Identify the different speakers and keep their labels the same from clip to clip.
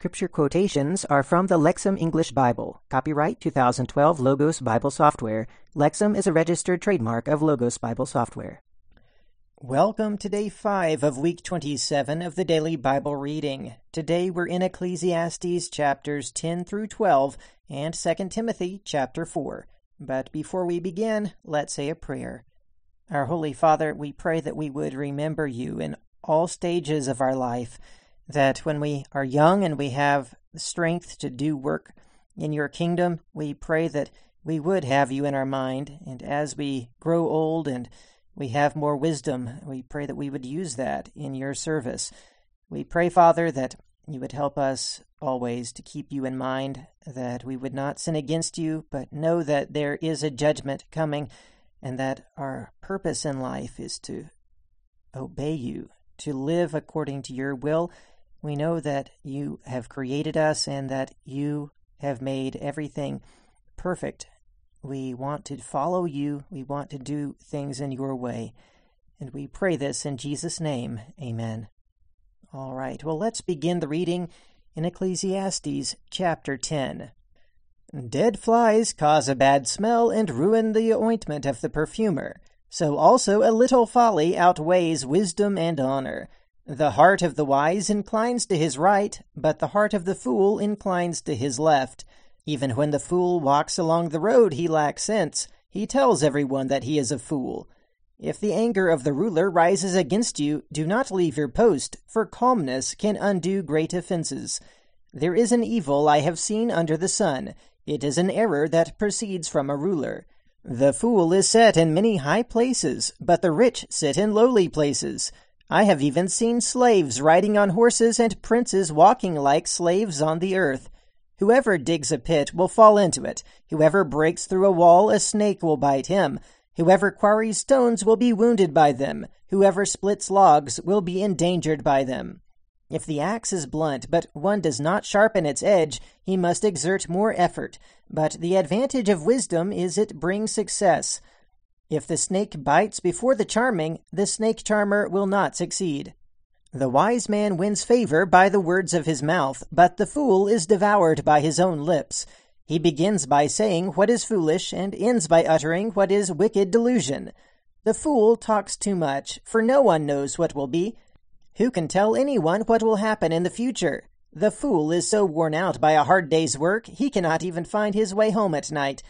Speaker 1: scripture quotations are from the Lexham English Bible. Copyright 2012 Logos Bible Software. Lexham is a registered trademark of Logos Bible Software. Welcome to day 5 of week 27 of the daily Bible reading. Today we're in Ecclesiastes chapters 10 through 12 and 2 Timothy chapter 4. But before we begin, let's say a prayer. Our Holy Father, we pray that we would remember you in all stages of our life, that when we are young and we have strength to do work in your kingdom, we pray that we would have you in our mind, and as we grow old and we have more wisdom. We pray that we would use that in your service. We pray, Father, that you would help us always to keep you in mind, that we would not sin against you, but know that there is a judgment coming, and that our purpose in life is to obey you, to live according to your will. We know that you have created us and that you have made everything perfect we want to follow you. We want to do things in your way. And we pray this in Jesus' name. Amen. All right, well, let's begin the reading in Ecclesiastes chapter 10. Dead flies cause a bad smell and ruin the ointment of the perfumer. So also a little folly outweighs wisdom and honor. The heart of the wise inclines to his right, but the heart of the fool inclines to his left. Even when the fool walks along the road, he lacks sense. He tells everyone that he is a fool. If the anger of the ruler rises against you, do not leave your post, for calmness can undo great offenses. There is an evil I have seen under the sun. It is an error that proceeds from a ruler. The fool is set in many high places, but the rich sit in lowly places. I have even seen slaves riding on horses and princes walking like slaves on the earth. Whoever digs a pit will fall into it. Whoever breaks through a wall, a snake will bite him. Whoever quarries stones will be wounded by them. Whoever splits logs will be endangered by them. If the axe is blunt, but one does not sharpen its edge, he must exert more effort. But the advantage of wisdom is it brings success. If the snake bites before the charming, the snake charmer will not succeed. The wise man wins favor by the words of his mouth, but the fool is devoured by his own lips. He begins by saying what is foolish, and ends by uttering what is wicked delusion. The fool talks too much, for no one knows what will be. Who can tell anyone what will happen in the future? The fool is so worn out by a hard day's work, he cannot even find his way home at night.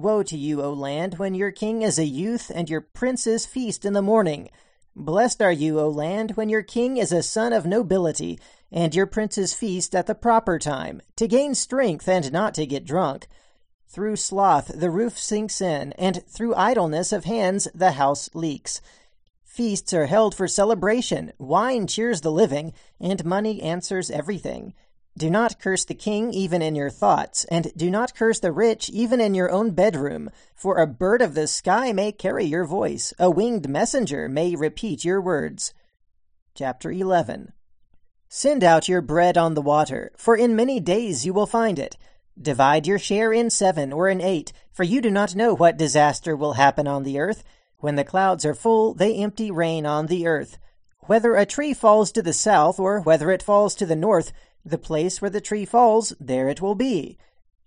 Speaker 1: Woe to you, O land, when your king is a youth, and your princes feast in the morning. Blessed are you, O land, when your king is a son of nobility, and your princes feast at the proper time, to gain strength and not to get drunk. Through sloth the roof sinks in, and through idleness of hands the house leaks. Feasts are held for celebration, wine cheers the living, and money answers everything. Do not curse the king even in your thoughts, and do not curse the rich even in your own bedroom, for a bird of the sky may carry your voice, a winged messenger may repeat your words. Chapter 11 Send out your bread on the water, for in many days you will find it. Divide your share in seven or in eight, for you do not know what disaster will happen on the earth. When the clouds are full, they empty rain on the earth. Whether a tree falls to the south or whether it falls to the north, the place where the tree falls, there it will be.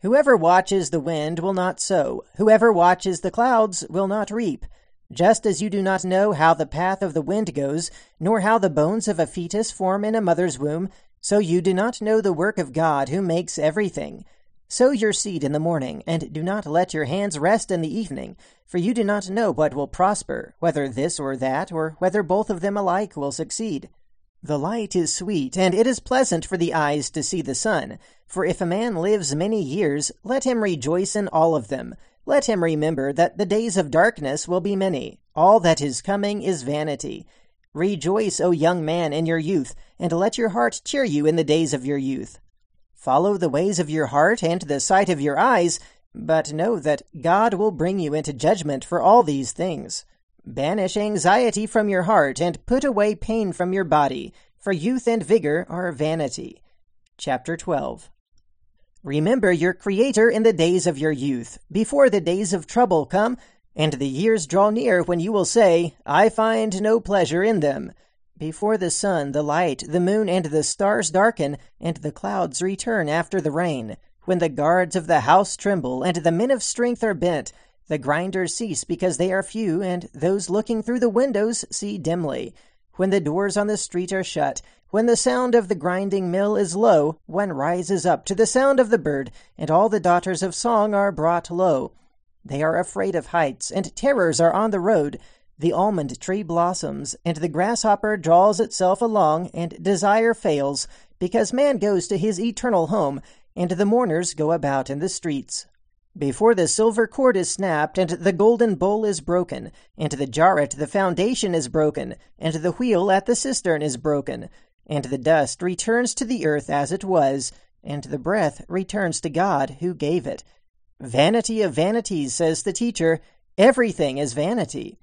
Speaker 1: Whoever watches the wind will not sow. Whoever watches the clouds will not reap. Just as you do not know how the path of the wind goes, nor how the bones of a fetus form in a mother's womb, so you do not know the work of God who makes everything. Sow your seed in the morning, and do not let your hands rest in the evening, for you do not know what will prosper, whether this or that, or whether both of them alike will succeed. The light is sweet, and it is pleasant for the eyes to see the sun. For if a man lives many years, let him rejoice in all of them. Let him remember that the days of darkness will be many. All that is coming is vanity. Rejoice, O young man, in your youth, and let your heart cheer you in the days of your youth. Follow the ways of your heart and the sight of your eyes, but know that God will bring you into judgment for all these things. Banish anxiety from your heart and put away pain from your body, for youth and vigor are vanity. Chapter 12 Remember your Creator in the days of your youth, before the days of trouble come, and the years draw near when you will say, I find no pleasure in them. before the sun, the light, the moon, and the stars darken, and the clouds return after the rain, when the guards of the house tremble, and the men of strength are bent, the grinders cease because they are few, and those looking through the windows see dimly. When the doors on the street are shut, when the sound of the grinding mill is low, one rises up to the sound of the bird, and all the daughters of song are brought low. They are afraid of heights, and terrors are on the road. The almond tree blossoms, and the grasshopper draws itself along, and desire fails, because man goes to his eternal home, and the mourners go about in the streets. Before the silver cord is snapped, and the golden bowl is broken, and the jar at the foundation is broken, and the wheel at the cistern is broken, and the dust returns to the earth as it was, and the breath returns to God who gave it. Vanity of vanities, says the teacher, everything is vanity.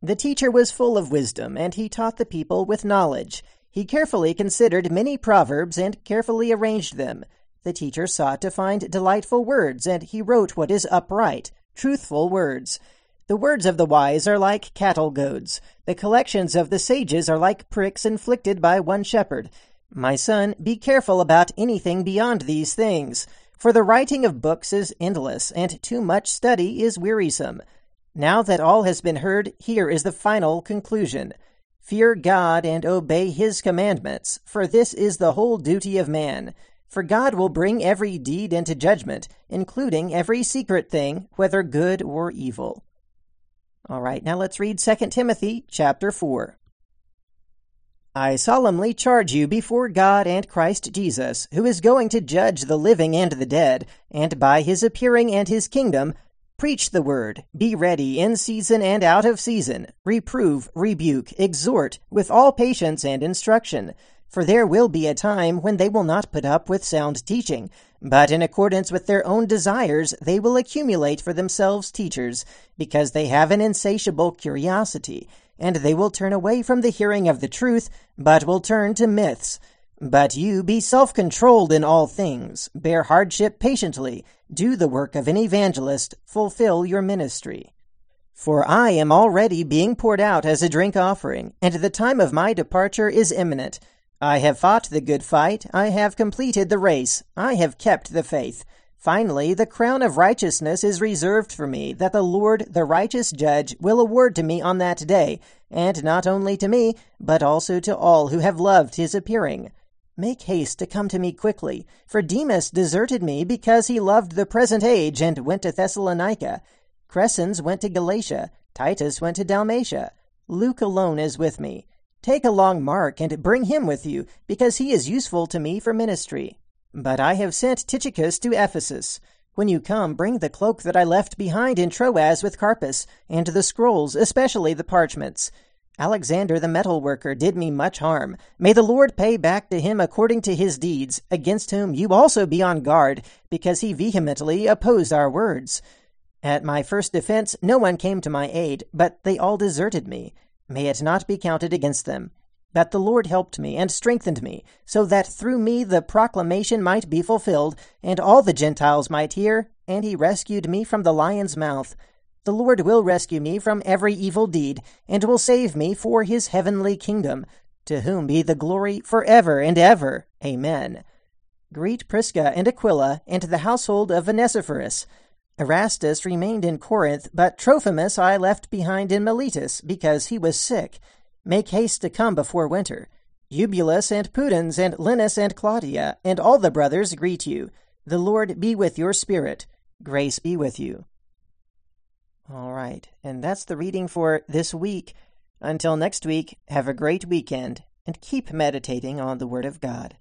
Speaker 1: The teacher was full of wisdom, and he taught the people with knowledge. He carefully considered many proverbs and carefully arranged them. The teacher sought to find delightful words, and he wrote what is upright, truthful words. The words of the wise are like cattle goads. The collections of the sages are like pricks inflicted by one shepherd. My son, be careful about anything beyond these things, for the writing of books is endless, and too much study is wearisome. Now that all has been heard, here is the final conclusion. Fear God and obey his commandments, for this is the whole duty of man. For God will bring every deed into judgment, including every secret thing, whether good or evil. All right, now let's read 2 Timothy chapter 4. I solemnly charge you before God and Christ Jesus, who is going to judge the living and the dead, and by his appearing and his kingdom, preach the word, be ready in season and out of season, reprove, rebuke, exhort, with all patience and instruction. For there will be a time when they will not put up with sound teaching, but in accordance with their own desires they will accumulate for themselves teachers, because they have an insatiable curiosity, and they will turn away from the hearing of the truth, but will turn to myths. But you be self controlled in all things, bear hardship patiently, do the work of an evangelist, fulfill your ministry. For I am already being poured out as a drink offering, and the time of my departure is imminent. I have fought the good fight, I have completed the race, I have kept the faith. Finally, the crown of righteousness is reserved for me, that the Lord, the righteous judge, will award to me on that day, and not only to me, but also to all who have loved his appearing. Make haste to come to me quickly, for Demas deserted me because he loved the present age and went to Thessalonica. Crescens went to Galatia, Titus went to Dalmatia. Luke alone is with me. Take along Mark and bring him with you, because he is useful to me for ministry. But I have sent Tychicus to Ephesus. When you come, bring the cloak that I left behind in Troas with Carpus, and the scrolls, especially the parchments. Alexander the metal worker did me much harm. May the Lord pay back to him according to his deeds, against whom you also be on guard, because he vehemently opposed our words. At my first defense, no one came to my aid, but they all deserted me. May it not be counted against them. That the Lord helped me and strengthened me, so that through me the proclamation might be fulfilled, and all the Gentiles might hear, and he rescued me from the lion's mouth. The Lord will rescue me from every evil deed, and will save me for his heavenly kingdom, to whom be the glory for ever and ever. Amen. Greet Prisca and Aquila, and the household of Onesiphorus. Erastus remained in Corinth, but Trophimus I left behind in Miletus, because he was sick. Make haste to come before winter. Eubulus and Pudens and Linus and Claudia and all the brothers greet you. The Lord be with your spirit. Grace be with you. All right, and that's the reading for this week. Until next week, have a great weekend and keep meditating on the Word of God.